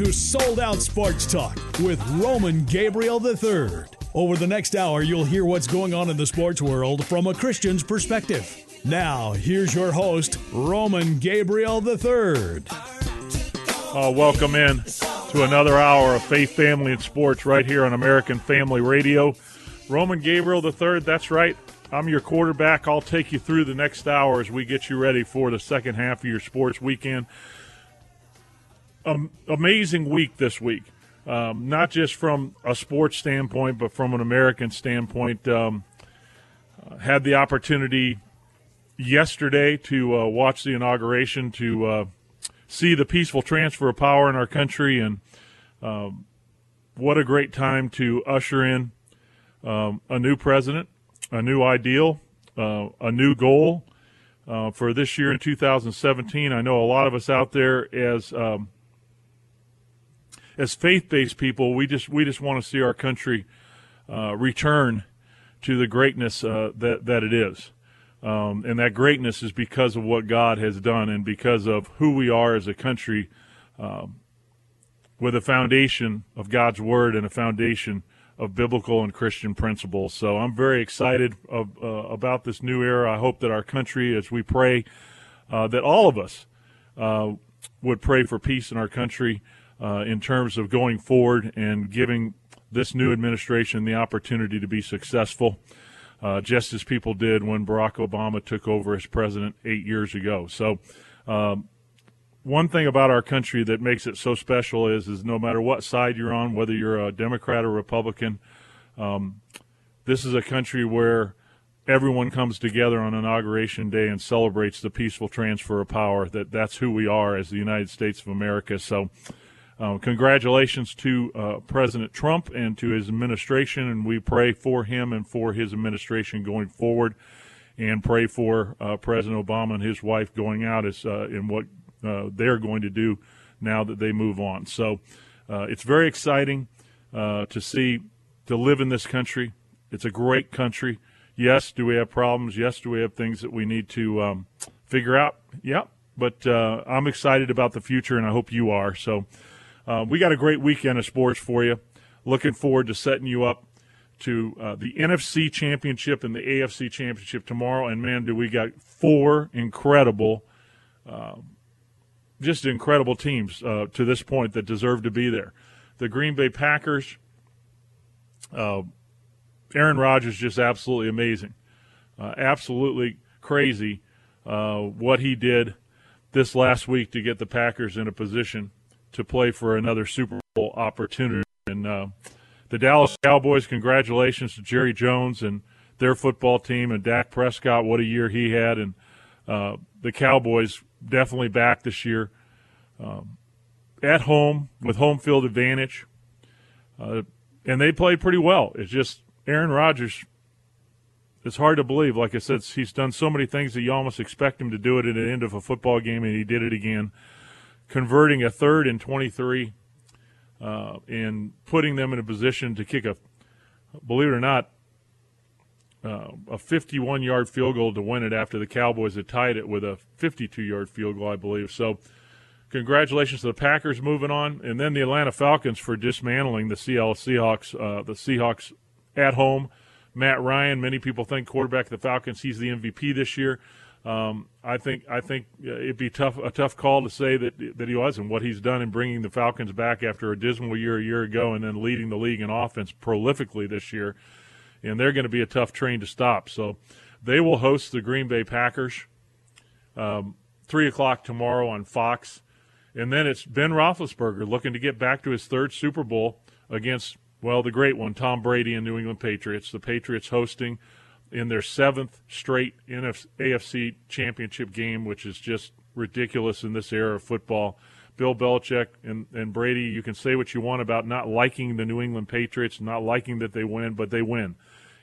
To Sold Out Sports Talk with Roman Gabriel III. Over the next hour, you'll hear what's going on in the sports world from a Christian's perspective. Now, here's your host, Roman Gabriel III. Uh, welcome in to another hour of Faith, Family, and Sports right here on American Family Radio. Roman Gabriel III, that's right. I'm your quarterback. I'll take you through the next hour as we get you ready for the second half of your sports weekend um, amazing week this week. Um, not just from a sports standpoint, but from an American standpoint. Um, uh, had the opportunity yesterday to uh, watch the inauguration, to uh, see the peaceful transfer of power in our country, and um, what a great time to usher in um, a new president, a new ideal, uh, a new goal. Uh, for this year in 2017, I know a lot of us out there as um, as faith-based people, we just we just want to see our country uh, return to the greatness uh, that that it is, um, and that greatness is because of what God has done and because of who we are as a country, um, with a foundation of God's word and a foundation of biblical and Christian principles. So I'm very excited of, uh, about this new era. I hope that our country, as we pray, uh, that all of us uh, would pray for peace in our country uh, in terms of going forward and giving this new administration the opportunity to be successful, uh, just as people did when Barack Obama took over as president eight years ago. So, um, one thing about our country that makes it so special is, is no matter what side you're on, whether you're a Democrat or Republican, um, this is a country where everyone comes together on inauguration day and celebrates the peaceful transfer of power. That that's who we are as the United States of America. So uh, congratulations to uh, President Trump and to his administration, and we pray for him and for his administration going forward, and pray for uh, President Obama and his wife going out as uh, in what uh, they're going to do now that they move on. So uh, it's very exciting to see to live in this country. It's a great country. Yes, do we have problems? Yes, do we have things that we need to um, figure out? Yeah, but I'm excited about the future, and I hope you are. So. Uh, we got a great weekend of sports for you. Looking forward to setting you up to uh, the NFC Championship and the AFC Championship tomorrow. And man, do we got four incredible, uh, just incredible teams uh, to this point that deserve to be there. The Green Bay Packers. Uh, Aaron Rodgers just absolutely amazing, uh, absolutely crazy what he did this last week to get the Packers in a position to play for another Super Bowl opportunity. And uh, the Dallas Cowboys, congratulations to Jerry Jones and their football team and Dak Prescott. What a year he had, and uh, the Cowboys definitely back this year. Um, at home with home field advantage, uh, and they played pretty well. It's just Aaron Rodgers. It's hard to believe. Like I said, he's done so many things that you almost expect him to do it at the end of a football game, and he did it again converting a third and 23 uh, and putting them in a position to kick a, believe it or not, uh, a 51 yard field goal to win it after the Cowboys had tied it with a 52 yard field goal, I believe. So, congratulations to the Packers moving on, and then the Atlanta Falcons for dismantling the Seattle Seahawks. Uh, the Seahawks at home. Matt Ryan, many people think quarterback of the Falcons, he's the MVP this year. Um, I think I think it'd be tough a tough call to say that that he was and what he's done in bringing the Falcons back after a dismal year a year ago and then leading the league in offense prolifically this year, and they're going to be a tough train to stop. So they will host the Green Bay Packers, um, three o'clock tomorrow on Fox, and then it's Ben Roethlisberger looking to get back to his third Super Bowl against well the great one Tom Brady and New England Patriots. The Patriots hosting in their seventh straight AFC championship game, which is just ridiculous in this era of football. Bill Belichick and, and Brady, you can say what you want about not liking the New England Patriots, not liking that they win, but they win.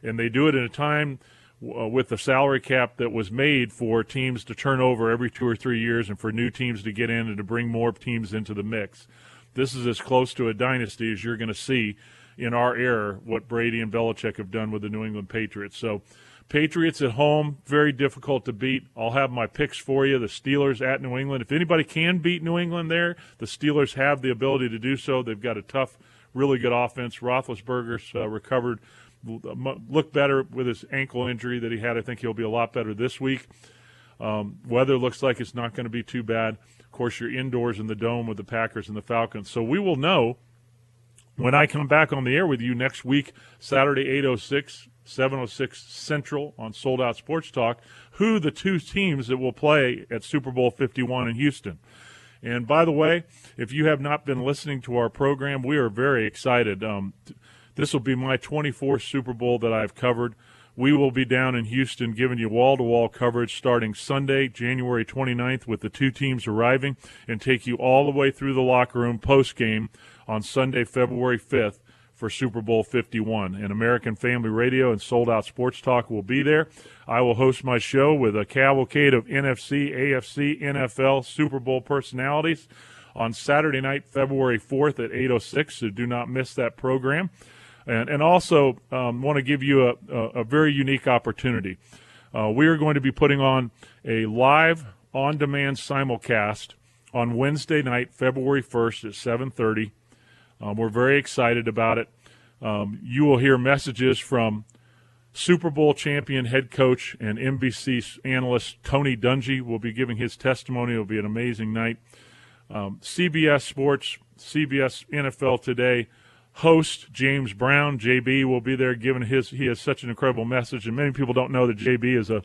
And they do it in a time uh, with the salary cap that was made for teams to turn over every two or three years and for new teams to get in and to bring more teams into the mix. This is as close to a dynasty as you're going to see in our era what Brady and Belichick have done with the New England Patriots. So, Patriots at home, very difficult to beat. I'll have my picks for you. The Steelers at New England. If anybody can beat New England there, the Steelers have the ability to do so. They've got a tough, really good offense. Roethlisberger's uh, recovered, looked better with his ankle injury that he had. I think he'll be a lot better this week. Um, weather looks like it's not going to be too bad. Of course, you're indoors in the dome with the Packers and the Falcons. So we will know when I come back on the air with you next week, Saturday, 806, 706 Central on Sold Out Sports Talk, who the two teams that will play at Super Bowl 51 in Houston. And by the way, if you have not been listening to our program, we are very excited. Um, this will be my 24th Super Bowl that I've covered. We will be down in Houston giving you wall to wall coverage starting Sunday, January 29th, with the two teams arriving, and take you all the way through the locker room post game on Sunday, February 5th for Super Bowl 51. And American Family Radio and Sold Out Sports Talk will be there. I will host my show with a cavalcade of NFC, AFC, NFL, Super Bowl personalities on Saturday night, February 4th at 8.06, so do not miss that program. And, and also um, want to give you a, a, a very unique opportunity. Uh, we are going to be putting on a live on-demand simulcast on Wednesday night, February 1st at 730 um, we're very excited about it. Um, you will hear messages from Super Bowl champion head coach and NBC analyst Tony Dungy will be giving his testimony. It will be an amazing night. Um, CBS Sports, CBS NFL Today host James Brown, JB, will be there giving his. He has such an incredible message, and many people don't know that JB is a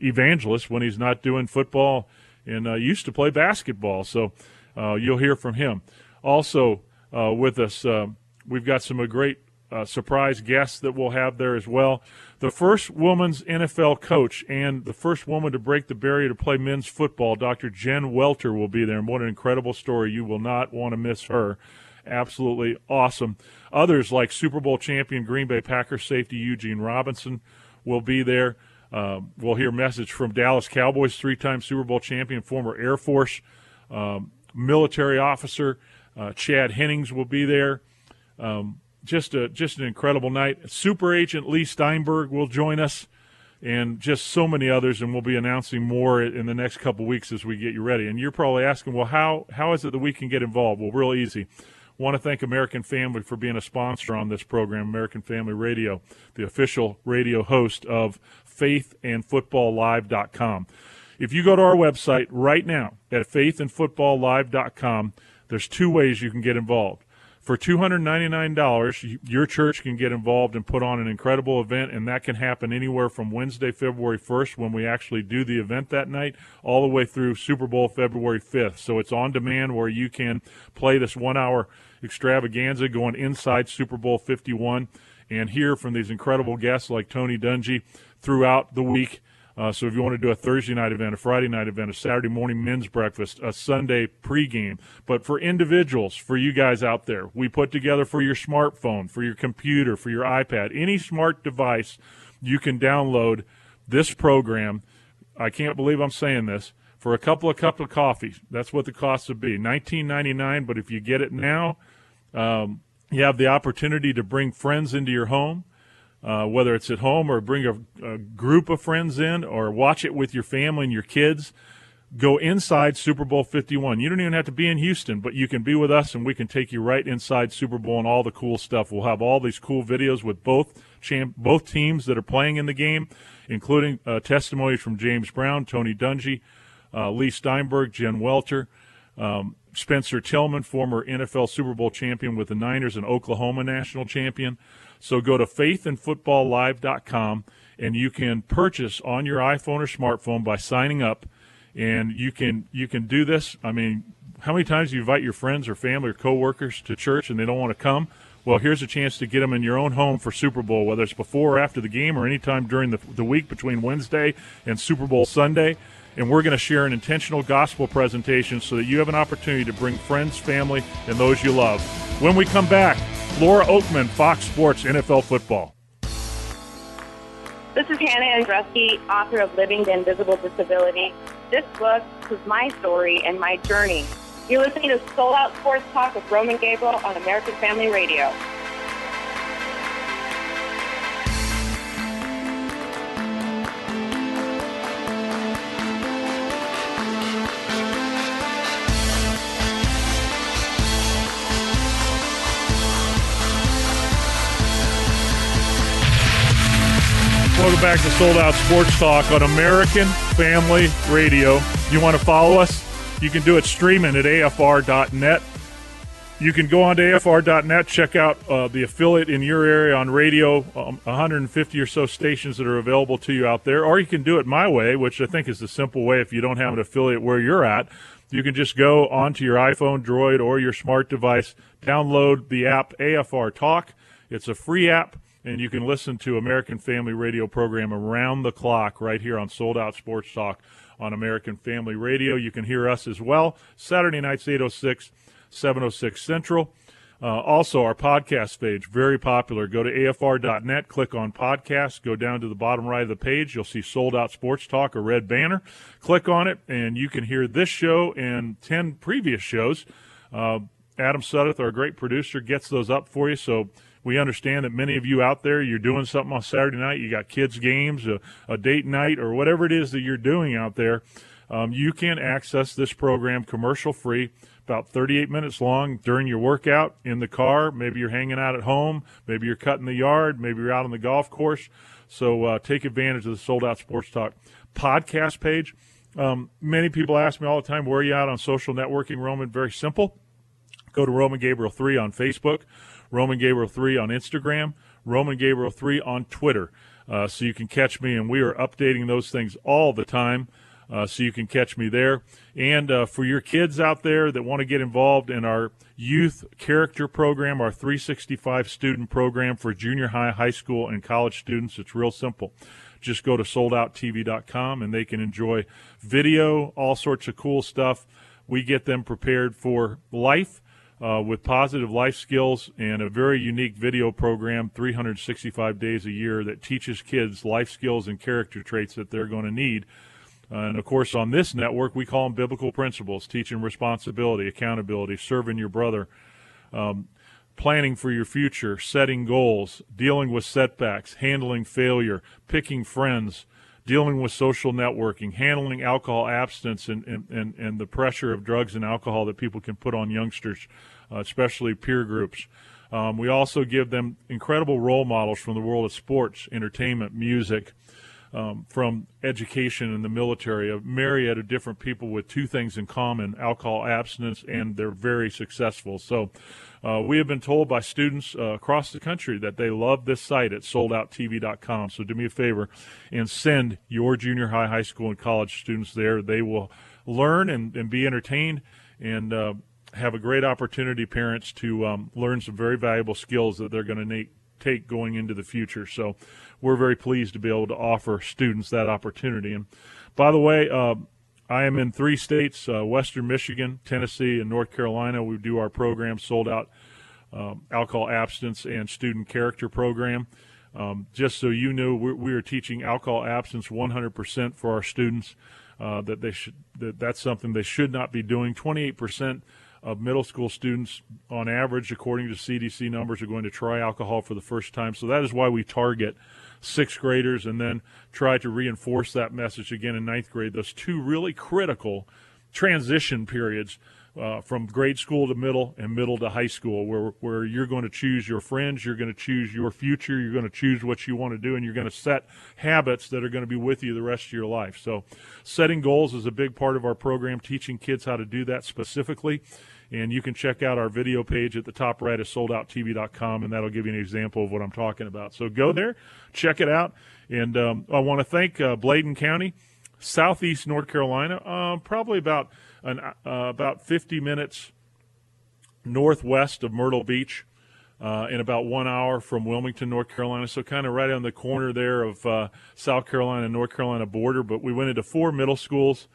evangelist when he's not doing football and uh, used to play basketball. So uh, you'll hear from him. Also, uh, with us. Uh, we've got some great uh, surprise guests that we'll have there as well. The first woman's NFL coach and the first woman to break the barrier to play men's football, Dr. Jen Welter, will be there. And what an incredible story. You will not want to miss her. Absolutely awesome. Others like Super Bowl champion Green Bay Packers safety Eugene Robinson will be there. Uh, we'll hear a message from Dallas Cowboys three time Super Bowl champion, former Air Force um, military officer uh, Chad Hennings will be there. Um, just a just an incredible night. Super Agent Leigh Steinberg will join us, and just so many others. And we'll be announcing more in the next couple weeks as we get you ready. And you're probably asking, well, how how is it that we can get involved? Well, real easy. Want to thank American Family for being a sponsor on this program, American Family Radio, the official radio host of faithandfootballlive.com. If you go to our website right now at faithandfootballlive.com, there's two ways you can get involved. For $299, your church can get involved and put on an incredible event, and that can happen anywhere from Wednesday, February 1st, when we actually do the event that night, all the way through Super Bowl February 5th. So it's on demand where you can play this one hour extravaganza going inside Super Bowl 51 and hear from these incredible guests like Tony Dungy throughout the week uh, so if you want to do a Thursday night event, a Friday night event, a Saturday morning men's breakfast, a Sunday pregame, but for individuals, for you guys out there, we put together for your smartphone, for your computer, for your iPad, any smart device, you can download this program. I can't believe I'm saying this for a couple of cups of coffee. That's what the cost would be, 19.99. But if you get it now, um, you have the opportunity to bring friends into your home uh, whether it's at home or bring a, a, group of friends in or watch it with your family and your kids. Go inside Super Bowl 51. You don't even have to be in Houston, but you can be with us and we can take you right inside Super Bowl and all the cool stuff. We'll have all these cool videos with both champ- both teams that are playing in the game, including uh, testimonies from James Brown, Tony Dungy, uh, Leigh Steinberg, Jen Welter. Um, Spencer Tillman, former NFL Super Bowl champion with the Niners and Oklahoma national champion. So go to faithandfootballlive.com and you can purchase on your iPhone or smartphone by signing up. And you can you can do this. I mean, how many times do you invite your friends or family or coworkers to church and they don't want to come? Well, here's a chance to get them in your own home for Super Bowl, whether it's before or after the game or anytime during the, the week between Wednesday and Super Bowl Sunday. And we're going to share an intentional gospel presentation so that you have an opportunity to bring friends, family, and those you love. When we come back, Laura Okmin, Fox Sports NFL Football. This is Hannah Andreski, author of Living the Invisible Disability. This book is my story and my journey. You're listening to Sold Out Sports Talk with Roman Gabriel on American Family Radio. Welcome back to Sold Out Sports Talk on American Family Radio. You want to follow us? You can do it streaming at afr.net. You can go on to afr.net, check out uh, the affiliate in your area on radio, um, 150 or so stations that are available to you out there, or you can do it my way, which I think is the simple way if you don't have an affiliate where you're at. You can just go onto your iPhone, Droid, or your smart device, download the app AFR Talk. It's a free app, and you can listen to American Family Radio program around the clock right here on Sold Out Sports Talk on American Family Radio. You can hear us as well Saturday nights 806, 706 Central. Uh, also, our podcast page, very popular. Go to afr.net, click on podcast, go down to the bottom right of the page. You'll see Sold Out Sports Talk, a red banner. Click on it, and you can hear this show and 10 previous shows. Uh, Adam Suddeth, our great producer, gets those up for you. So we understand that many of you out there, you're doing something on Saturday night. You got kids' games, a, a date night, or whatever it is that you're doing out there. Um, you can access this program commercial free, about 38 minutes long during your workout in the car. Maybe you're hanging out at home. Maybe you're cutting the yard. Maybe you're out on the golf course. So uh, take advantage of the Sold Out Sports Talk podcast page. Um, many people ask me all the time, where are you at on social networking, Roman? Very simple. Go to Roman Gabriel 3 on Facebook, Roman Gabriel 3 on Instagram, Roman Gabriel 3 on Twitter. Uh, so you can catch me, and we are updating those things all the time. Uh, so you can catch me there. And uh, for your kids out there that want to get involved in our youth character program, our 365 student program for junior high, high school, and college students, it's real simple. Just go to soldouttv.com and they can enjoy video, all sorts of cool stuff. We get them prepared for life. Uh, with positive life skills and a very unique video program 365 days a year that teaches kids life skills and character traits that they're going to need. Uh, and of course, on this network, we call them biblical principles teaching responsibility, accountability, serving your brother, um, planning for your future, setting goals, dealing with setbacks, handling failure, picking friends, dealing with social networking, handling alcohol abstinence and, and, and, and the pressure of drugs and alcohol that people can put on youngsters, uh, especially peer groups. Um, we also give them incredible role models from the world of sports, entertainment, music um, from education and the military, a myriad of different people with two things in common alcohol abstinence, and they're very successful. So, uh, we have been told by students uh, across the country that they love this site at soldouttv.com. So, do me a favor and send your junior high, high school, and college students there. They will learn and, and be entertained and uh, have a great opportunity, parents, to um, learn some very valuable skills that they're going to take going into the future. So, we're very pleased to be able to offer students that opportunity. And by the way, uh, I am in three states uh, Western Michigan, Tennessee, and North Carolina. We do our program sold out um, alcohol abstinence and student character program. Um, just so you know, we're, we are teaching alcohol abstinence 100% for our students. Uh, that they should that that's something they should not be doing. 28% of middle school students, on average, according to CDC numbers, are going to try alcohol for the first time. So that is why we target sixth graders and then try to reinforce that message again in ninth grade. Those two really critical transition periods uh, from grade school to middle and middle to high school, where where you're going to choose your friends, you're going to choose your future, you're going to choose what you want to do, and you're going to set habits that are going to be with you the rest of your life. So, setting goals is a big part of our program, teaching kids how to do that specifically. And you can check out our video page at the top right of soldouttv.com, and that'll give you an example of what I'm talking about. So go there, check it out. And um, I want to thank uh, Bladen County, southeast North Carolina, uh, probably about an, uh, about 50 minutes northwest of Myrtle Beach. Uh, in about one hour from Wilmington, North Carolina. So, kind of right on the corner there of uh, South Carolina and North Carolina border. But we went into four middle schools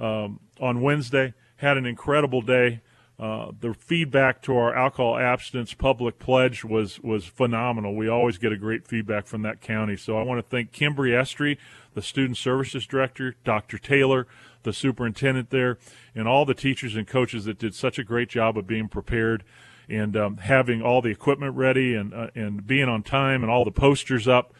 um, on Wednesday, had an incredible day. Uh, the feedback to our alcohol abstinence public pledge was was phenomenal. We always get a great feedback from that county. So I want to thank Kimberly Estrie, the student services director, Dr. Taylor, the superintendent there, and all the teachers and coaches that did such a great job of being prepared and um, having all the equipment ready and uh, and being on time and all the posters up.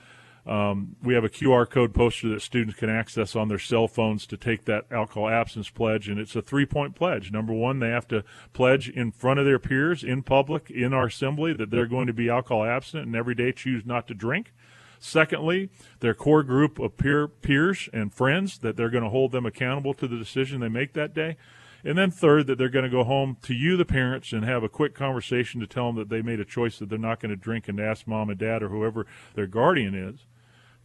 Um, we have a QR code poster that students can access on their cell phones to take that alcohol absence pledge, and it's a three point pledge. Number one, they have to pledge in front of their peers in public in our assembly that they're going to be alcohol abstinent and every day choose not to drink. Secondly, their core group of peer, peers and friends that they're going to hold them accountable to the decision they make that day. And then third, that they're going to go home to you, the parents, and have a quick conversation to tell them that they made a choice that they're not going to drink and ask mom and dad or whoever their guardian is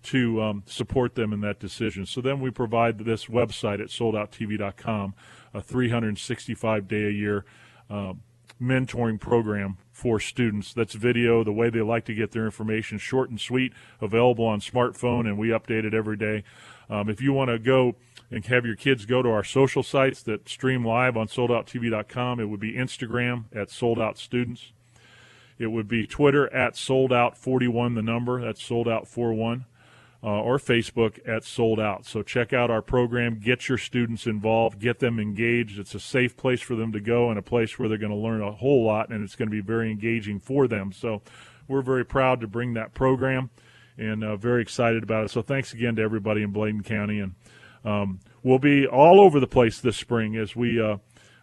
to um, support them in that decision. So then we provide this website at soldouttv.com, a 365 day a year uh, mentoring program for students. That's video, the way they like to get their information, short and sweet, available on smartphone, and we update it every day. Um, if you want to go and have your kids go to our social sites that stream live on soldouttv.com, it would be Instagram at soldoutstudents. It would be Twitter at soldout41, the number, that's soldout41 uh, or Facebook at Sold Out. So check out our program, get your students involved, get them engaged. It's a safe place for them to go and a place where they're going to learn a whole lot, and it's going to be very engaging for them. So we're very proud to bring that program and uh, very excited about it. So thanks again to everybody in Bladen County, and um, we'll be all over the place this spring as we. Uh,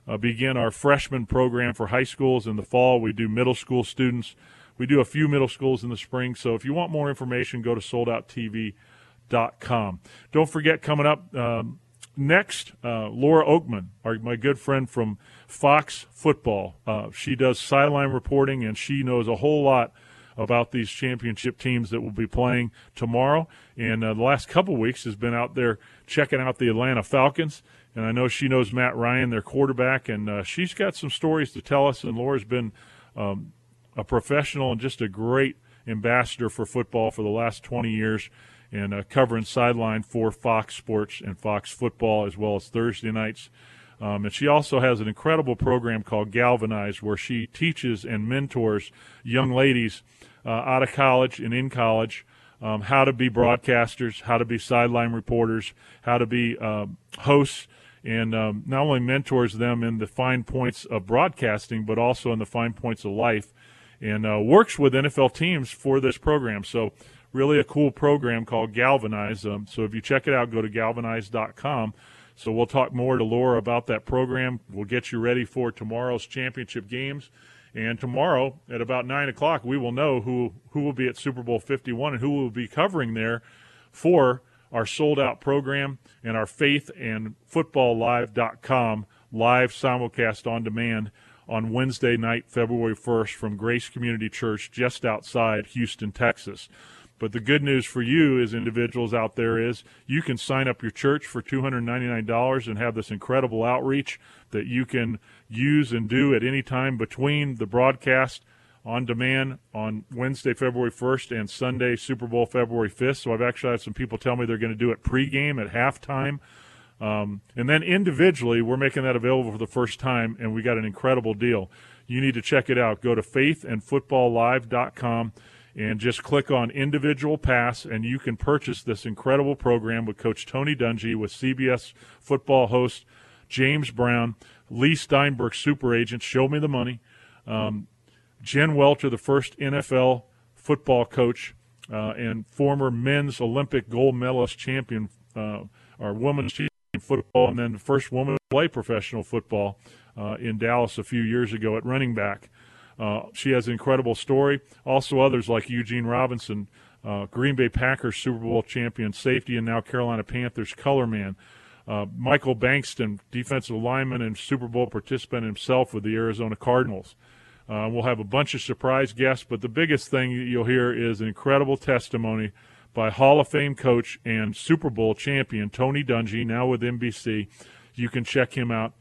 uh, begin our freshman program for high schools in the fall. We do middle school students we do a few middle schools in the spring. So if you want more information, go to soldouttv.com. Don't forget, coming up um, next, uh, Laura Okmin, our, my good friend from Fox Football. Uh, she does sideline reporting, and she knows a whole lot about these championship teams that will be playing tomorrow. And uh, the last couple weeks has been out there checking out the Atlanta Falcons. And I know she knows Matt Ryan, their quarterback, and uh, she's got some stories to tell us. And Laura's been um, a professional and just a great ambassador for football for the last 20 years and uh, covering sideline for Fox Sports and Fox Football as well as Thursday nights. Um, and she also has an incredible program called Galvanize where she teaches and mentors young ladies uh, out of college and in college um, how to be broadcasters, how to be sideline reporters, how to be uh, hosts, and um, not only mentors them in the fine points of broadcasting, but also in the fine points of life and uh, works with NFL teams for this program. So, really a cool program called Galvanize. Um, so, if you check it out, go to galvanize.com. So, we'll talk more to Laura about that program. We'll get you ready for tomorrow's championship games. And tomorrow at about 9 o'clock, we will know who, who will be at Super Bowl 51 and who will be covering there for our sold out program and our faith and footballlive.com live simulcast on demand on Wednesday night, February 1st, from Grace Community Church just outside Houston, Texas. But the good news for you as individuals out there is you can sign up your church for $299 and have this incredible outreach that you can use and do at any time between the broadcast on demand on Wednesday, February 1st and Sunday, Super Bowl, February 5th. So I've actually had some people tell me they're going to do it pregame at halftime um, and then individually, we're making that available for the first time, and we got an incredible deal. You need to check it out. Go to faithandfootballlive.com and just click on individual pass, and you can purchase this incredible program with Coach Tony Dungy, with CBS football host James Brown, Leigh Steinberg, super agent, show me the money, um, Jen Welter, the first NFL football coach uh, and former men's Olympic gold medalist champion, uh, our women's football, and then the first woman to play professional football uh, in Dallas a few years ago at running back. Uh, she has an incredible story. Also, others like Eugene Robinson, uh, Green Bay Packers Super Bowl champion safety, and now Carolina Panthers color man. Uh, Michael Bankston, defensive lineman and Super Bowl participant himself with the Arizona Cardinals. Uh, we'll have a bunch of surprise guests, but the biggest thing you'll hear is an incredible testimony by Hall of Fame coach and Super Bowl champion Tony Dungy, now with NBC. You can check him out.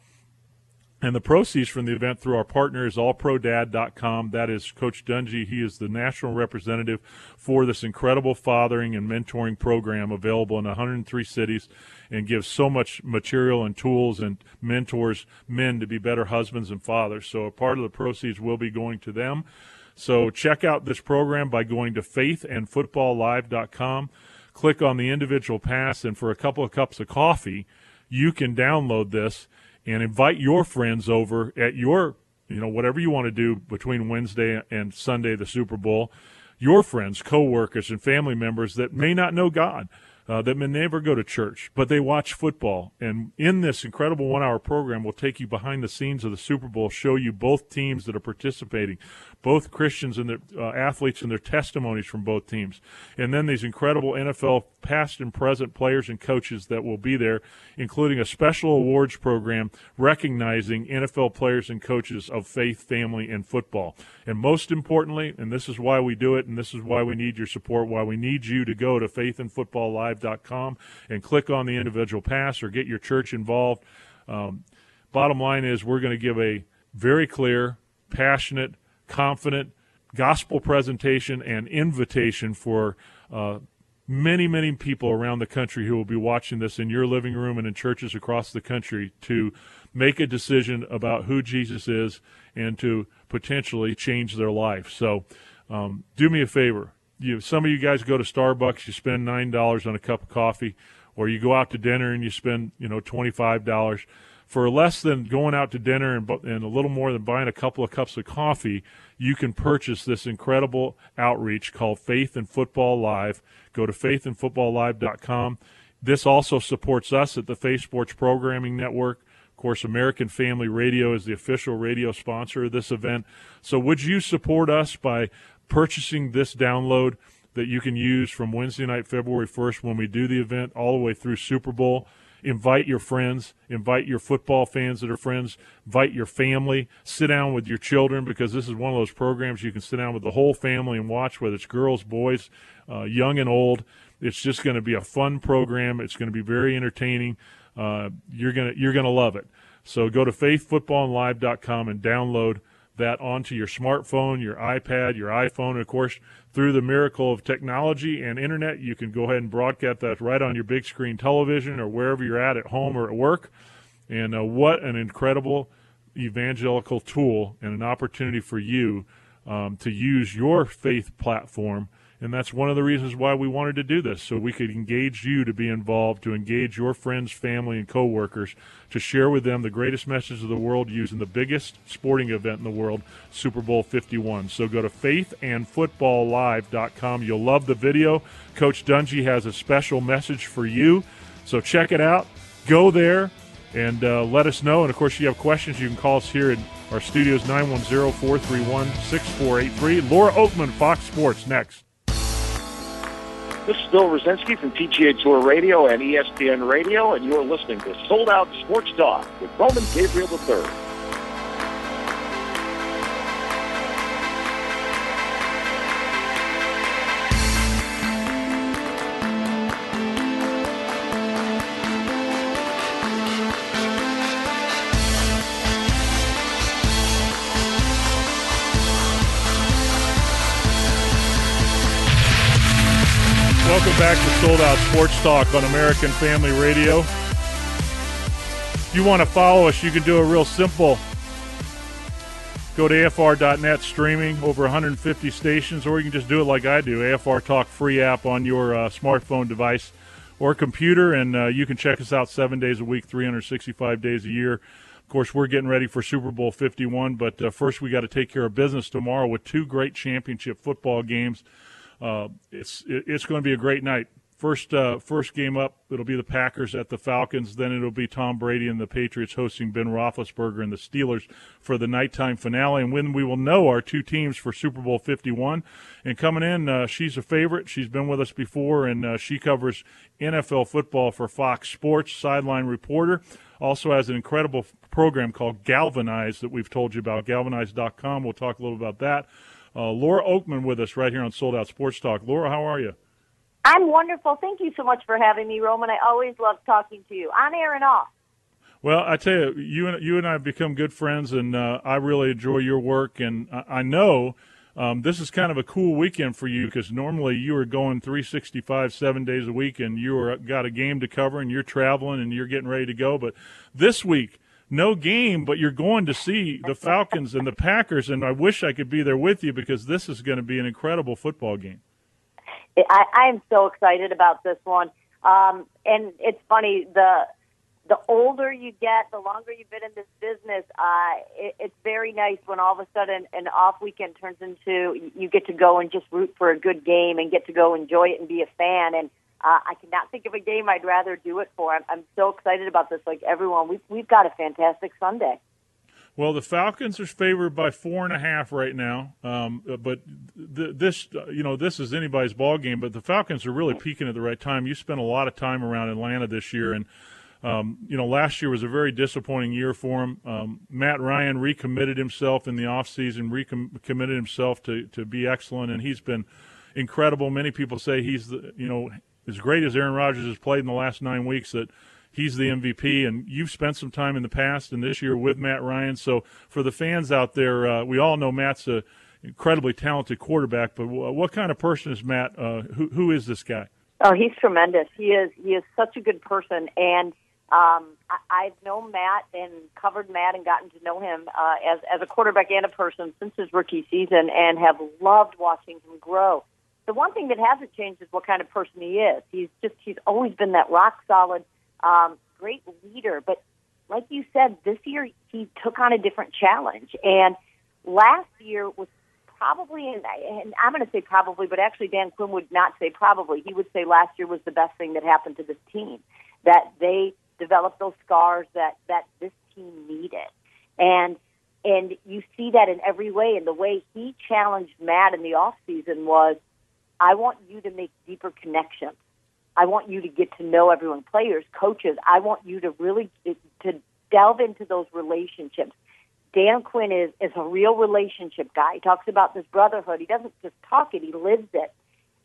And the proceeds from the event through our partner is allprodad.com. That is Coach Dungy. He is the national representative for this incredible fathering and mentoring program available in 103 cities and gives so much material and tools and mentors men to be better husbands and fathers. So a part of the proceeds will be going to them. So check out this program by going to faithandfootballlive.com. Click on the individual pass, and for a couple of cups of coffee, you can download this and invite your friends over at your, you know, whatever you want to do between Wednesday and Sunday, the Super Bowl. Your friends, coworkers, and family members that may not know God. Uh, that may never go to church, but they watch football. And in this incredible one hour program, we'll take you behind the scenes of the Super Bowl, show you both teams that are participating, both Christians and their uh, athletes and their testimonies from both teams. And then these incredible NFL past and present players and coaches that will be there, including a special awards program recognizing NFL players and coaches of faith, family, and football. And most importantly, and this is why we do it, and this is why we need your support, why we need you to go to faithandfootballlive.com and click on the individual pass or get your church involved. Um, bottom line is, we're going to give a very clear, passionate, confident gospel presentation and invitation for uh, many, many people around the country who will be watching this in your living room and in churches across the country to make a decision about who Jesus is and to potentially change their life. So, um, do me a favor. You, some of you guys go to Starbucks, you spend nine dollars on a cup of coffee, or you go out to dinner and you spend you know twenty five dollars. For less than going out to dinner and, and a little more than buying a couple of cups of coffee, you can purchase this incredible outreach called Faith and Football Live. Go to faithandfootballlive.com. This also supports us at the Faith Sports Programming Network Of course, American Family Radio is the official radio sponsor of this event. So, would you support us by purchasing this download that you can use from Wednesday night, February 1st, when we do the event, all the way through Super Bowl? Invite your friends, invite your football fans that are friends, invite your family, sit down with your children because this is one of those programs you can sit down with the whole family and watch, whether it's girls, boys, uh, young and old. It's just going to be a fun program. It's going to be very entertaining. Uh, you're gonna you're gonna love it. So go to faithfootballlive.com and download that onto your smartphone, your iPad, your iPhone, and of course through the miracle of technology and internet, you can go ahead and broadcast that right on your big screen television or wherever you're at at home or at work. And uh, what an incredible evangelical tool and an opportunity for you um, to use your faith platform and that's one of the reasons why we wanted to do this, so we could engage you to be involved, to engage your friends, family, and coworkers, to share with them the greatest message of the world using the biggest sporting event in the world, Super Bowl 51. So go to faithandfootballlive.com. You'll love the video. Coach Dungy has a special message for you. So check it out. Go there and uh, let us know. And of course, if you have questions, you can call us here in our studios 910 431 6483. Laura Okmin, Fox Sports, next. This is Bill Rosinski from PGA Tour Radio and ESPN Radio, and you're listening to Sold Out Sports Talk with Roman Gabriel III. Sports Talk on American Family Radio. If you want to follow us, you can do a real simple. Go to AFR.net streaming over 150 stations, or you can just do it like I do, AFR Talk free app on your uh, smartphone device or computer, and uh, you can check us out seven days a week, 365 days a year. Of course, we're getting ready for Super Bowl 51, but uh, first we got to take care of business tomorrow with two great championship football games. Uh, it's it's going to be a great night. First uh, first game up, it'll be the Packers at the Falcons. Then it'll be Tom Brady and the Patriots hosting Ben Roethlisberger and the Steelers for the nighttime finale. And when we will know our two teams for Super Bowl 51. And coming in, uh, she's a favorite. She's been with us before, and uh, she covers NFL football for Fox Sports, sideline reporter. Also has an incredible program called Galvanize that we've told you about. Galvanize.com. We'll talk a little about that. Uh, Laura Okmin with us right here on Sold Out Sports Talk. Laura, how are you? I'm wonderful. Thank you so much for having me, Roman. I always love talking to you, on air and off. Well, I tell you, you and you and I have become good friends, and uh, I really enjoy your work. And I, I know um, this is kind of a cool weekend for you because normally you are going 365 seven days a week, and you are got a game to cover, and you're traveling, and you're getting ready to go. But this week, no game, but you're going to see the Falcons and the Packers, and I wish I could be there with you because this is going to be an incredible football game. I, I'm so excited about this one, um, and it's funny the the older you get, the longer you've been in this business, uh, it, it's very nice when all of a sudden an off weekend turns into you get to go and just root for a good game and get to go enjoy it and be a fan. And uh, I cannot think of a game I'd rather do it for. I'm, I'm so excited about this. Like everyone, we've we've got a fantastic Sunday. Well, the Falcons are favored by four and a half right now, um, but th- this, you know, this is anybody's ball game. But the Falcons are really peaking at the right time. You spent a lot of time around Atlanta this year, and um, you know, last year was a very disappointing year for him. Um, Matt Ryan recommitted himself in the offseason, recommitted himself to to be excellent, and he's been incredible. Many people say he's the, you know, as great as Aaron Rodgers has played in the last nine weeks that he's the MVP. And you've spent some time in the past and this year with Matt Ryan. So for the fans out there, uh, we all know Matt's a incredibly talented quarterback. But what kind of person is Matt? Uh, who who is this guy? Oh, he's tremendous. He is he is such a good person, and um, I, I've known Matt and covered Matt and gotten to know him uh, as as a quarterback and a person since his rookie season, and have loved watching him grow. The one thing that hasn't changed is what kind of person he is. He's just he's always been that rock solid um, great leader. But like you said, this year he took on a different challenge. And last year was probably, and I'm going to say probably, but actually Dan Quinn would not say probably. He would say last year was the best thing that happened to this team, that they developed those scars that, that this team needed. And and you see that in every way. And the way he challenged Matt in the off season was, I want you to make deeper connections. I want you to get to know everyone, players, coaches. I want you to really to delve into those relationships. Dan Quinn is is a real relationship guy. He talks about this brotherhood. He doesn't just talk it; he lives it.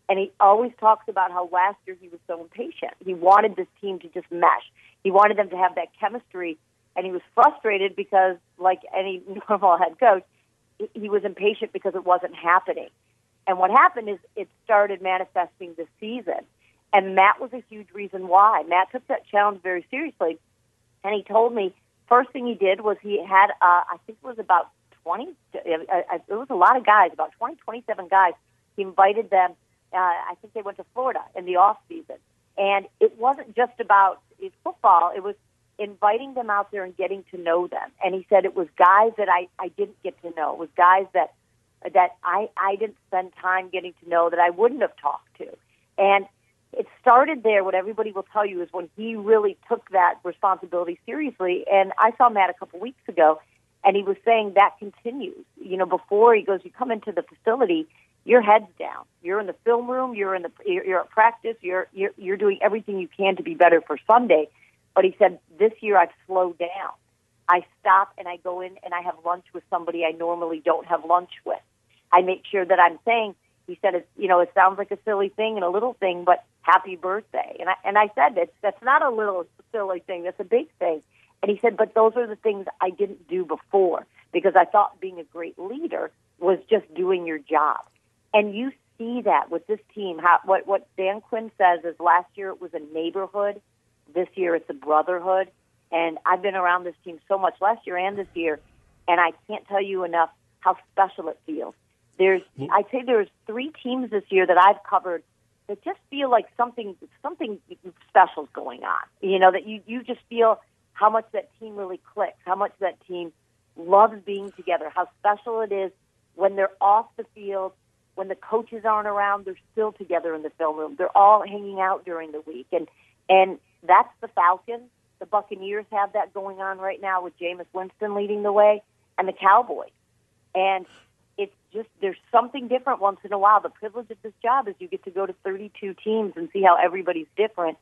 And he always talks about how last year he was so impatient. He wanted this team to just mesh. He wanted them to have that chemistry, and he was frustrated because, like any normal head coach, he was impatient because it wasn't happening. And what happened is it started manifesting this season. And Matt was a huge reason why. Matt took that challenge very seriously. And he told me, first thing he did was he had, uh, I think it was about 20, uh, uh, it was a lot of guys, about 20, 27 guys. He invited them, uh, I think they went to Florida in the off season. And it wasn't just about football, it was inviting them out there and getting to know them. And he said it was guys that I, I didn't get to know. It was guys that that I, I didn't spend time getting to know that I wouldn't have talked to. And it started there. What everybody will tell you is when he really took that responsibility seriously. And I saw Matt a couple weeks ago, and he was saying that continues. You know, before he goes, you come into the facility, your head's down. You're in the film room. You're in the you're at practice. You're you're you're doing everything you can to be better for Sunday. But he said this year I've slowed down. I stop and I go in and I have lunch with somebody I normally don't have lunch with. I make sure that I'm saying he said, "It's you know, it sounds like a silly thing and a little thing, but happy birthday." And I and I said, "That's that's not a little silly thing. That's a big thing." And he said, "But those are the things I didn't do before because I thought being a great leader was just doing your job." And you see that with this team. How what what Dan Quinn says is last year it was a neighborhood, this year it's a brotherhood. And I've been around this team so much last year and this year, and I can't tell you enough how special it feels there's, I'd say there's three teams this year that I've covered that just feel like something, something special's going on. You know, that you, you just feel how much that team really clicks, how much that team loves being together, how special it is when they're off the field, when the coaches aren't around, they're still together in the film room. They're all hanging out during the week. And, and that's the Falcons. The Buccaneers have that going on right now with Jameis Winston leading the way and the Cowboys. And just there's something different once in a while. The privilege of this job is you get to go to 32 teams and see how everybody's different.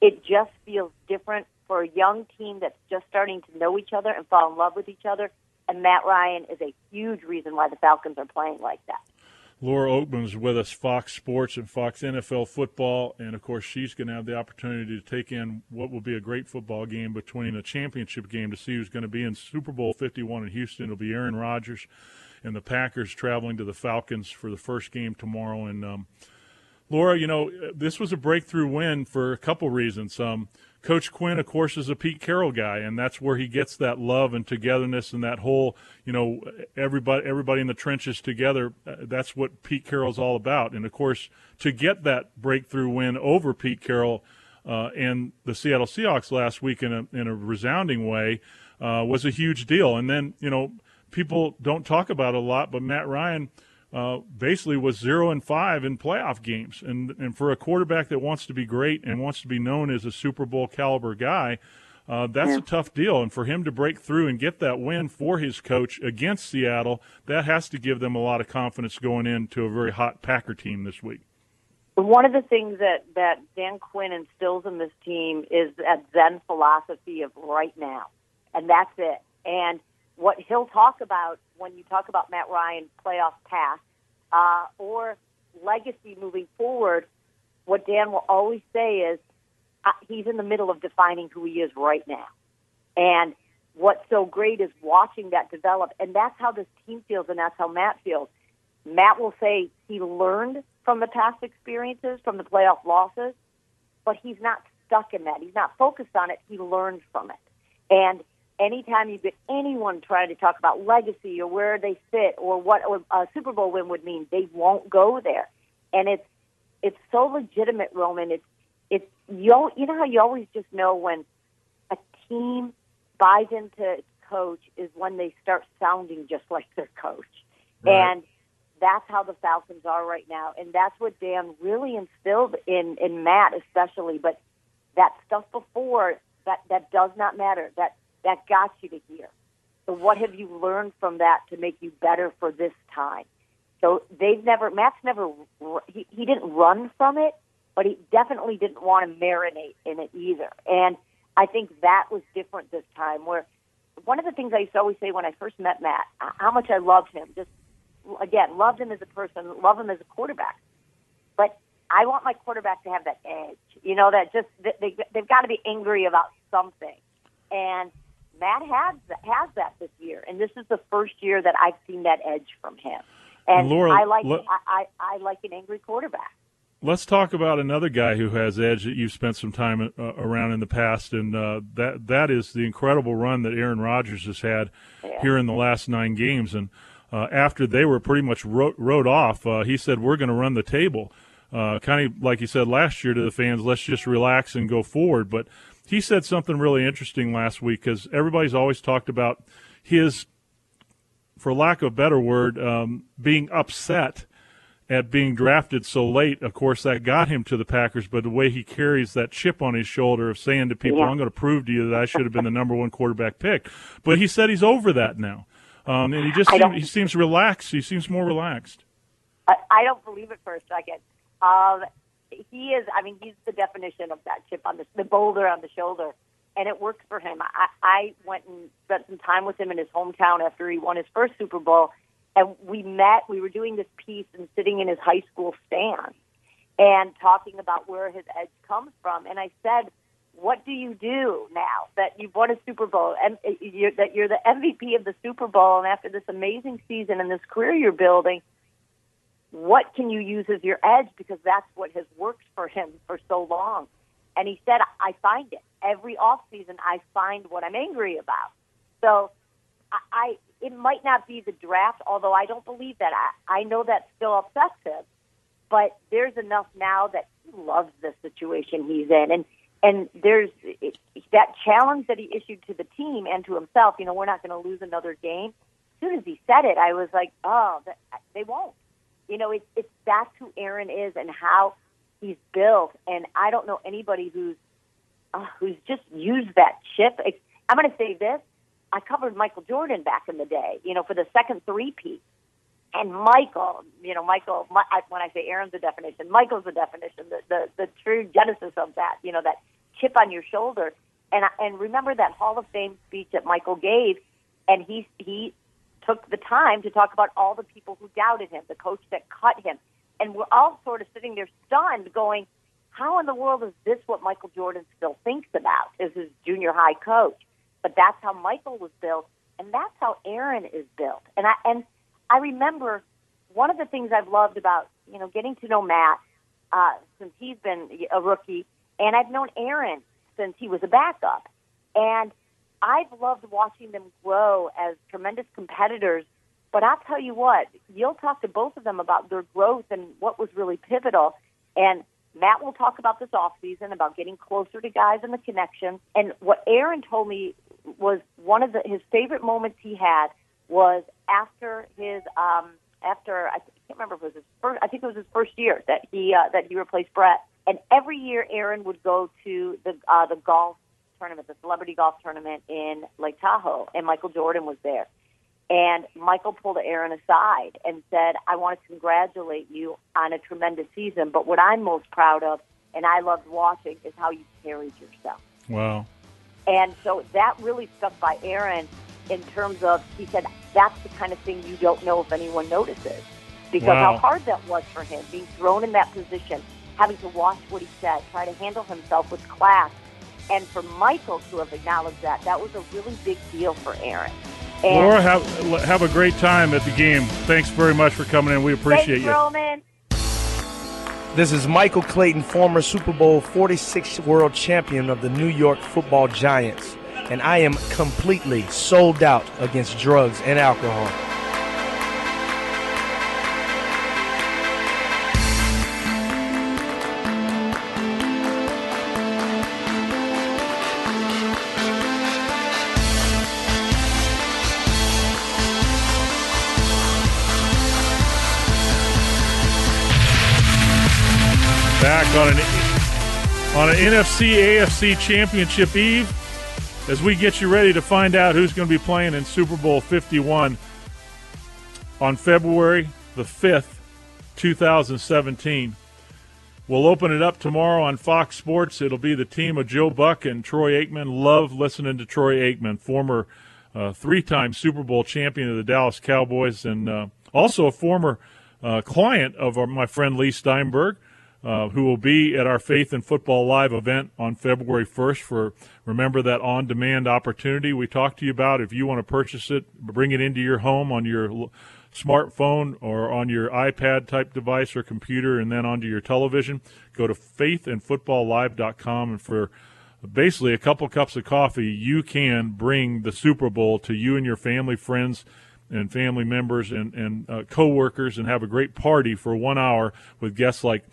It just feels different for a young team that's just starting to know each other and fall in love with each other. And Matt Ryan is a huge reason why the Falcons are playing like that. Laura Okmin's with us, Fox Sports and Fox NFL Football, and of course she's going to have the opportunity to take in what will be a great football game between a championship game to see who's going to be in Super Bowl 51 in Houston. It'll be Aaron Rodgers and the Packers traveling to the Falcons for the first game tomorrow. And um, Laura, you know, this was a breakthrough win for a couple reasons. Um, Coach Quinn, of course, is a Pete Carroll guy, and that's where he gets that love and togetherness and that whole, you know, everybody everybody in the trenches together. Uh, that's what Pete Carroll's all about. And of course, to get that breakthrough win over Pete Carroll uh, and the Seattle Seahawks last week in a in a resounding way uh, was a huge deal. And then, you know, people don't talk about a lot, but Matt Ryan uh, basically was zero and five in playoff games. And and for a quarterback that wants to be great and wants to be known as a Super Bowl caliber guy, uh, that's yeah. a tough deal. And for him to break through and get that win for his coach against Seattle, that has to give them a lot of confidence going into a very hot Packer team this week. One of the things that, that Dan Quinn instills in this team is that Zen philosophy of right now. And that's it. And what he'll talk about when you talk about Matt Ryan playoff path uh, or legacy moving forward, what Dan will always say is uh, he's in the middle of defining who he is right now. And what's so great is watching that develop. And that's how this team feels, and that's how Matt feels. Matt will say he learned from the past experiences, from the playoff losses, but he's not stuck in that. He's not focused on it. He learned from it. And anytime you get anyone trying to talk about legacy or where they fit or what a Super Bowl win would mean, they won't go there. And it's it's so legitimate, Roman. It's it's you you know how you always just know when a team buys into its coach is when they start sounding just like their coach. Right. And that's how the Falcons are right now, and that's what Dan really instilled in in Matt, especially. But that stuff before that that does not matter. That that got you to here. So what have you learned from that to make you better for this time? So they've never, Matt's never, he, he didn't run from it, but he definitely didn't want to marinate in it either. And I think that was different this time where one of the things I used to always say when I first met Matt, how much I loved him, just again, loved him as a person, love him as a quarterback. But I want my quarterback to have that edge, you know, that just, they, they've got to be angry about something. And Matt has has that this year, and this is the first year that I've seen that edge from him. And Laura, I like le- I, I, I like an angry quarterback. Let's talk about another guy who has edge that you've spent some time uh, around in the past, and uh, that that is the incredible run that Aaron Rodgers has had yeah. here in the last nine games. And uh, after they were pretty much wrote, wrote off, uh, he said, "We're going to run the table." Uh, kind of like he said last year to the fans, "Let's just relax and go forward." But he said something really interesting last week because everybody's always talked about his, for lack of a better word, um, being upset at being drafted so late. Of course, that got him to the Packers, but the way he carries that chip on his shoulder of saying to people, yeah. I'm going to prove to you that I should have been the number one quarterback pick. But he said he's over that now. Um, and he just seems, he seems relaxed. He seems more relaxed. I, I don't believe it for a second. Um, he is. I mean, he's the definition of that chip on the, the boulder on the shoulder, and it works for him. I, I went and spent some time with him in his hometown after he won his first Super Bowl, and we met. We were doing this piece and sitting in his high school stand and talking about where his edge comes from. And I said, "What do you do now that you've won a Super Bowl and uh, you're, that you're the MVP of the Super Bowl, and after this amazing season and this career you're building?" What can you use as your edge because that's what has worked for him for so long. And he said, I find it every off season. I find what I'm angry about. So I, I it might not be the draft, although I don't believe that. I, I know that still him, but there's enough now that he loves the situation he's in, and and there's it, that challenge that he issued to the team and to himself. You know, we're not going to lose another game. As soon as he said it, I was like, oh, that, they won't you know, it's it's that's who Aaron is and how he's built. And I don't know anybody who's uh, who's just used that chip. I'm going to say this: I covered Michael Jordan back in the day, you know, for the second three-peat. And Michael, you know, Michael, my, I, when I say Aaron's the definition, Michael's the definition, the, the, the true genesis of that, you know, that chip on your shoulder. And, and remember that Hall of Fame speech that Michael gave, and he, he took the time to talk about all the people who doubted him, the coach that cut him. And we're all sort of sitting there stunned going, how in the world is this what Michael Jordan still thinks about as his junior high coach? But that's how Michael was built, and that's how Aaron is built. And I and I remember one of the things I've loved about you know getting to know Matt uh, since he's been a rookie, and I've known Aaron since he was a backup, and I've loved watching them grow as tremendous competitors. But I'll tell you what, you'll talk to both of them about their growth and what was really pivotal. And Matt will talk about this off season about getting closer to guys and the connection. And what Aaron told me was one of the, his favorite moments he had was after his um, after I can't remember if it was his first. I think it was his first year that he uh, that he replaced Brett. And every year, Aaron would go to the uh, the golf tournament, the celebrity golf tournament in Lake Tahoe, and Michael Jordan was there. And Michael pulled Aaron aside and said, I want to congratulate you on a tremendous season, but what I'm most proud of and I loved watching is how you carried yourself. Wow. And so that really stuck by Aaron in terms of, he said, that's the kind of thing you don't know if anyone notices. Because Wow. how hard that was for him, being thrown in that position, having to watch what he said, try to handle himself with class. And for Michael to have acknowledged that, that was a really big deal for Aaron. And Laura, have have a great time at the game. Thanks very much for coming in. We appreciate thanks, you. Roman. This is Michael Clayton, former Super Bowl 46 world champion of the New York football Giants, and I am completely sold out against drugs and alcohol. On an on an NFC AFC Championship Eve as we get you ready to find out who's going to be playing in Super Bowl 51 on February the 5th, 2017. We'll open it up tomorrow on Fox Sports. It'll be the team of Joe Buck and Troy Aikman. Love listening to Troy Aikman, former uh, three-time Super Bowl champion of the Dallas Cowboys, and uh, also a former uh, client of our, my friend Leigh Steinberg, uh, who will be at our Faith and Football Live event on February 1st for remember that on-demand opportunity we talked to you about. If you want to purchase it, bring it into your home on your smartphone or on your iPad type device or computer, and then onto your television. Go to faithandfootballlive.com, and for basically a couple cups of coffee, you can bring the Super Bowl to you and your family, friends, and family members and and uh, coworkers, and have a great party for one hour with guests like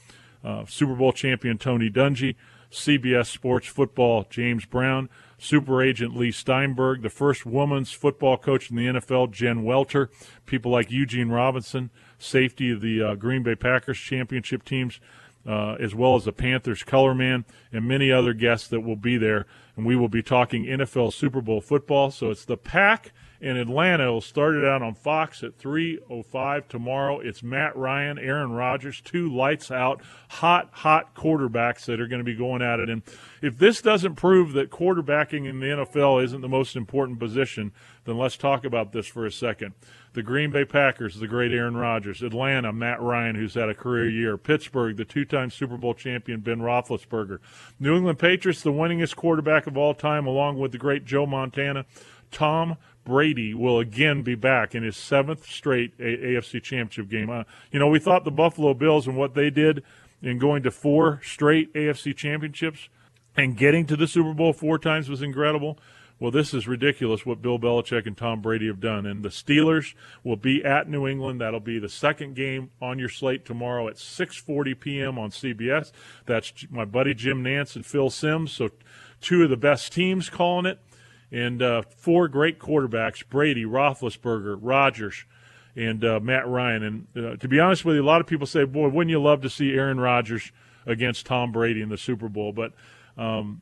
uh, Super Bowl champion Tony Dungy, CBS Sports Football James Brown, Super Agent Leigh Steinberg, the first woman's football coach in the NFL Jen Welter, people like Eugene Robinson, safety of the uh, Green Bay Packers championship teams, uh, as well as the Panthers color man, and many other guests that will be there. And we will be talking NFL Super Bowl football. So it's the Pack in Atlanta. It'll start it out on Fox at 3:05 tomorrow. It's Matt Ryan, Aaron Rodgers, two lights out, hot, hot quarterbacks that are going to be going at it. And if this doesn't prove that quarterbacking in the NFL isn't the most important position, then let's talk about this for a second. The Green Bay Packers, the great Aaron Rodgers. Atlanta, Matt Ryan, who's had a career year. Pittsburgh, the two-time Super Bowl champion Ben Roethlisberger. New England Patriots, the winningest quarterback of all time, along with the great Joe Montana. Tom Brady will again be back in his seventh straight A- AFC Championship game. Uh, you know, we thought the Buffalo Bills and what they did in going to four straight AFC Championships and getting to the Super Bowl four times was incredible. Well, this is ridiculous what Bill Belichick and Tom Brady have done. And the Steelers will be at New England. That'll be the second game on your slate tomorrow at 6:40 p.m. on CBS. That's my buddy Jim Nantz and Phil Simms. So, two of the best teams calling it and uh, four great quarterbacks: Brady, Roethlisberger, Rodgers, and uh, Matt Ryan. And uh, to be honest with you, a lot of people say, "Boy, wouldn't you love to see Aaron Rodgers against Tom Brady in the Super Bowl?" But um,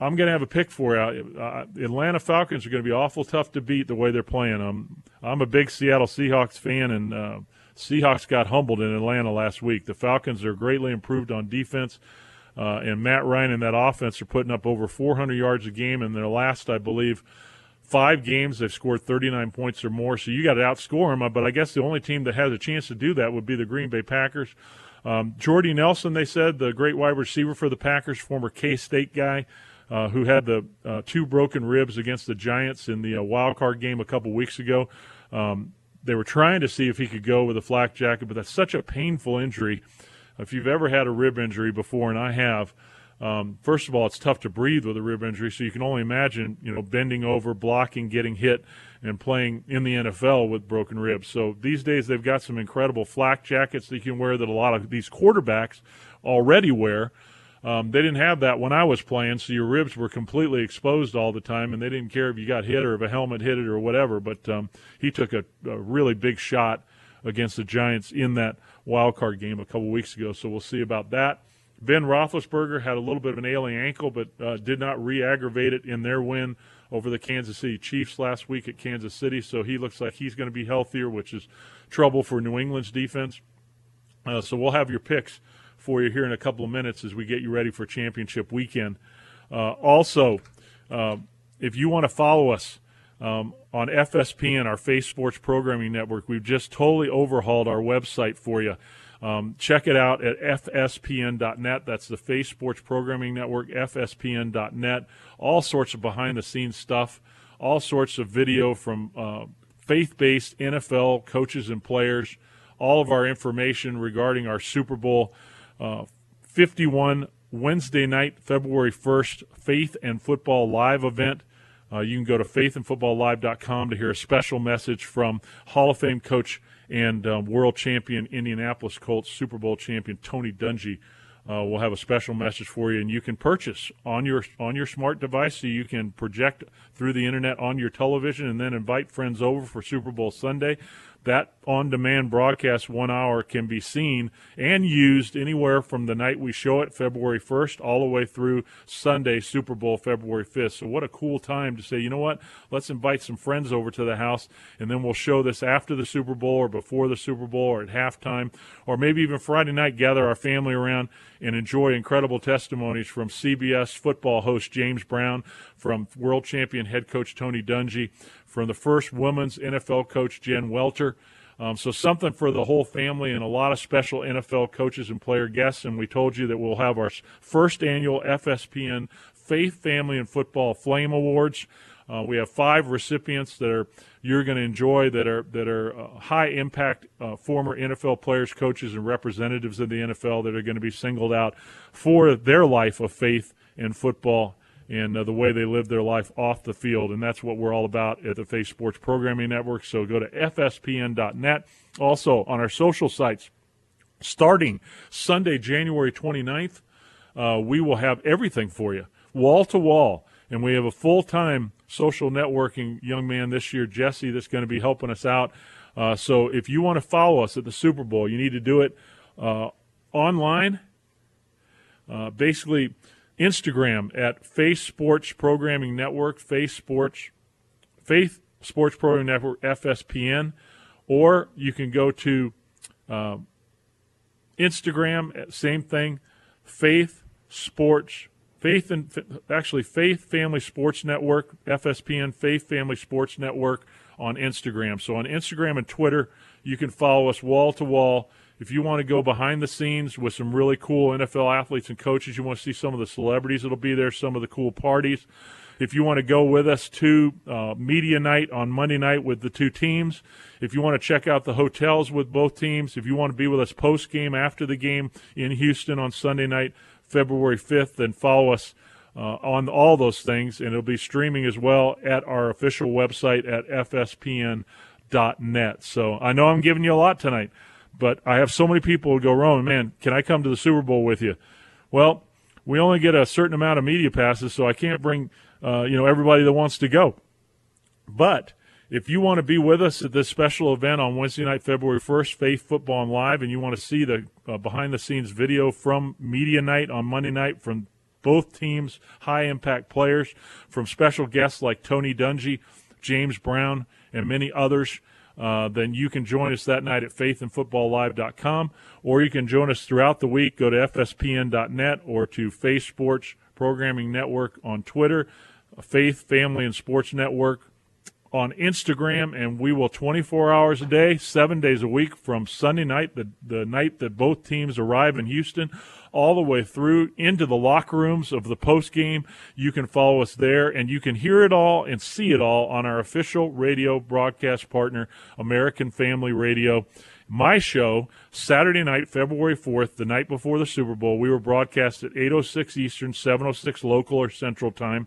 I'm going to have a pick for you. Uh, Atlanta Falcons are going to be awful tough to beat the way they're playing. Um, I'm a big Seattle Seahawks fan, and uh, Seahawks got humbled in Atlanta last week. The Falcons are greatly improved on defense. Uh, and Matt Ryan and that offense are putting up over 400 yards a game in their last, I believe, five games. They've scored 39 points or more. So you got to outscore them. But I guess the only team that has a chance to do that would be the Green Bay Packers. Um, Jordy Nelson, they said, the great wide receiver for the Packers, former K State guy. Uh, who had the uh, two broken ribs against the Giants in the uh, wild card game a couple weeks ago? Um, they were trying to see if he could go with a flak jacket, but that's such a painful injury. If you've ever had a rib injury before, and I have, um, first of all, it's tough to breathe with a rib injury. So you can only imagine, you know, bending over, blocking, getting hit, and playing in the NFL with broken ribs. So these days they've got some incredible flak jackets that you can wear that a lot of these quarterbacks already wear. Um, they didn't have that when I was playing, so your ribs were completely exposed all the time, and they didn't care if you got hit or if a helmet hit it or whatever. But um, he took a, a really big shot against the Giants in that wild card game a couple weeks ago. So we'll see about that. Ben Roethlisberger had a little bit of an ailing ankle, but uh, did not re-aggravate it in their win over the Kansas City Chiefs last week at Kansas City. So he looks like he's going to be healthier, which is trouble for New England's defense. Uh, so we'll have your picks for you here in a couple of minutes as we get you ready for championship weekend. Uh, also, uh, if you want to follow us um, on FSPN, our Faith Sports Programming Network, we've just totally overhauled our website for you. Um, check it out at fspn.net. That's the Faith Sports Programming Network, fspn.net. All sorts of behind the scenes stuff, all sorts of video from uh, faith based NFL coaches and players, all of our information regarding our Super Bowl uh, 51 Wednesday night, February 1st, Faith and Football Live event. Uh, you can go to faithandfootballlive.com to hear a special message from Hall of Fame coach and um, world champion Indianapolis Colts Super Bowl champion Tony Dungy. Uh, we'll have a special message for you, and you can purchase on your on your smart device, so you can project through the internet on your television, and then invite friends over for Super Bowl Sunday that on demand broadcast one hour can be seen and used anywhere from the night we show it, February 1st, all the way through Sunday, Super Bowl, February 5th. So, what a cool time to say, you know what, let's invite some friends over to the house and then we'll show this after the Super Bowl or before the Super Bowl or at halftime or maybe even Friday night, gather our family around and enjoy incredible testimonies from CBS football host James Brown, from world champion head coach Tony Dungy, from the first women's NFL coach Jen Welter. Um, so something for the whole family and a lot of special NFL coaches and player guests. And we told you that we'll have our first annual FSPN Faith, Family, and Football Flame Awards. Uh, we have five recipients that are you're going to enjoy that are that are uh, high impact uh, former NFL players, coaches, and representatives of the NFL that are going to be singled out for their life of faith in football and uh, the way they live their life off the field. And that's what we're all about at the Faith Sports Programming Network. So go to fspn.net. Also on our social sites, starting Sunday, January 29th, uh, we will have everything for you, wall to wall. And we have a full time social networking young man this year, Jesse, that's going to be helping us out. Uh, so if you want to follow us at the Super Bowl, you need to do it uh, online. Uh, basically, Instagram at Faith Sports Programming Network, Faith Sports, Faith Sports Programming Network, FSPN, or you can go to uh, Instagram, same thing, Faith Sports, Faith and actually Faith Family Sports Network, FSPN, Faith Family Sports Network on Instagram. So on Instagram and Twitter, you can follow us wall to wall if you want to go behind the scenes with some really cool NFL athletes and coaches, you want to see some of the celebrities that'll be there, some of the cool parties. If you want to go with us to uh, media night on Monday night with the two teams, if you want to check out the hotels with both teams, if you want to be with us post game after the game in Houston on Sunday night, February 5th, then follow us uh, on all those things. And it'll be streaming as well at our official website at fspn.net. So I know I'm giving you a lot tonight. But I have so many people who go, Roman, man, can I come to the Super Bowl with you? Well, we only get a certain amount of media passes, so I can't bring uh, you know everybody that wants to go. But if you want to be with us at this special event on Wednesday night, February 1st, Faith Football and Live, and you want to see the uh, behind the scenes video from media night on Monday night from both teams, high impact players, from special guests like Tony Dungy, James Brown, and many others uh, then you can join us that night at faithandfootballlive.com, or you can join us throughout the week. Go to fspn.net or to Faith Sports Programming Network on Twitter, Faith Family and Sports Network on Instagram, and we will 24 hours a day, seven days a week from Sunday night, the, the night that both teams arrive in Houston, all the way through into the locker rooms of the post game. You can follow us there, and you can hear it all and see it all on our official radio broadcast partner, American Family Radio. My show, Saturday night, February 4th, the night before the Super Bowl, we were broadcast at 8.06 Eastern, 7.06 local or central time,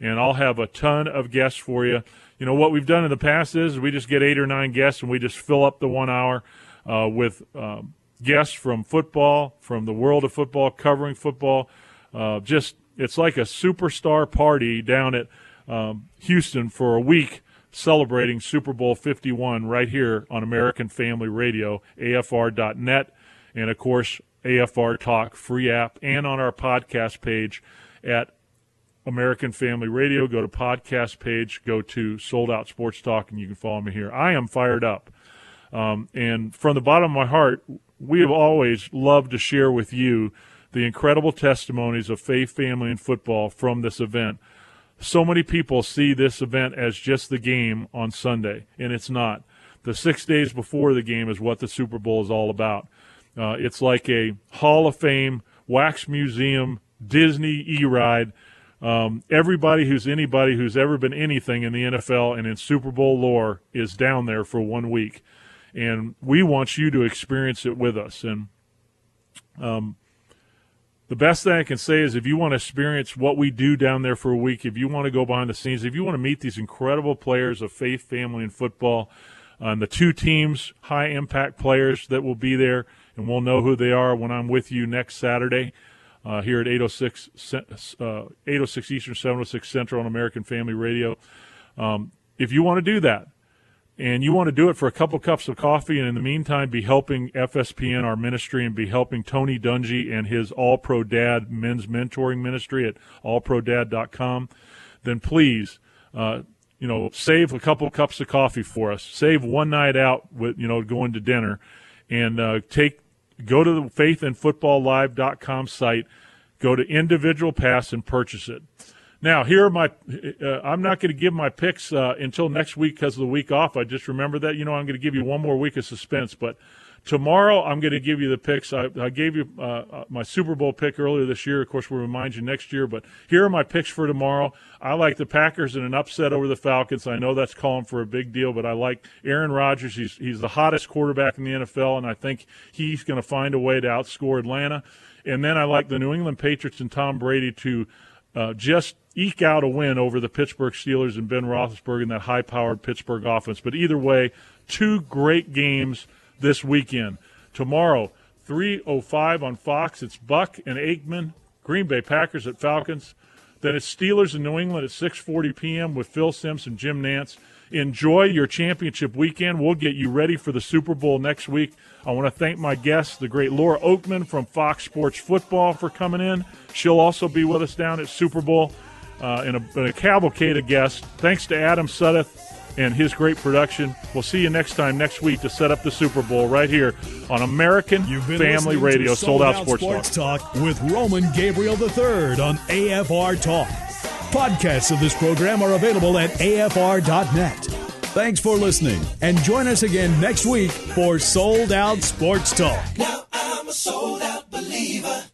and I'll have a ton of guests for you you know what we've done in the past is we just get eight or nine guests and we just fill up the one hour uh, with um, guests from football, from the world of football, covering football. Uh, just it's like a superstar party down at um, Houston for a week celebrating Super Bowl 51 right here on American Family Radio, AFR.net, and of course, AFR Talk free app, and on our podcast page at American Family Radio. Go to podcast page, go to Sold Out Sports Talk, and you can follow me here. I am fired up. Um, and from the bottom of my heart, we have always loved to share with you the incredible testimonies of faith, family, and football from this event so many people see this event as just the game on Sunday, and it's not. The six days before the game is what the Super Bowl is all about. Uh, it's like a Hall of Fame, wax museum, Disney e ride. Um, everybody who's anybody who's ever been anything in the NFL and in Super Bowl lore is down there for one week. And we want you to experience it with us. And um, the best thing I can say is if you want to experience what we do down there for a week, if you want to go behind the scenes, if you want to meet these incredible players of faith, family, and football, uh, and the two teams, high impact players that will be there, and we'll know who they are when I'm with you next Saturday uh, here at 806, uh, 806 Eastern, 706 Central on American Family Radio. Um, if you want to do that, and you want to do it for a couple cups of coffee, and in the meantime, be helping FSPN, our ministry, and be helping Tony Dungy and his All Pro Dad men's mentoring ministry at allprodad.com, then please, uh, you know, save a couple cups of coffee for us. Save one night out with, you know, going to dinner, and uh, take go to the faithandfootballlive.com site, go to individual pass, and purchase it. Now, here are my. Uh, I'm not going to give my picks uh, until next week because of the week off. I just remember that. You know, I'm going to give you one more week of suspense. But tomorrow, I'm going to give you the picks. I, I gave you uh, uh, my Super Bowl pick earlier this year. Of course, we'll remind you next year. But here are my picks for tomorrow. I like the Packers in an upset over the Falcons. I know that's calling for a big deal, but I like Aaron Rodgers. He's he's the hottest quarterback in the NFL, and I think he's going to find a way to outscore Atlanta. And then I like the New England Patriots and Tom Brady to uh, just eke out a win over the Pittsburgh Steelers and Ben Roethlisberger and that high-powered Pittsburgh offense. But either way, two great games this weekend. Tomorrow, 3:05 on Fox. It's Buck and Aikman, Green Bay Packers at Falcons. Then it's Steelers in New England at 6:40 p.m. with Phil Simms and Jim Nantz. Enjoy your championship weekend. We'll get you ready for the Super Bowl next week. I want to thank my guest, the great Laura Okmin from Fox Sports Football, for coming in. She'll also be with us down at Super Bowl uh, in, a, in a cavalcade of guests. Thanks to Adam Suddeth and his great production. We'll see you next time next week to set up the Super Bowl right here on American Family Radio, Sold Out, Sports, Sports Talk. Talk with Roman Gabriel III on AFR Talk. Podcasts of this program are available at afr.net. Thanks for listening, and join us again next week for Sold Out Sports Talk. Now I'm a sold out believer.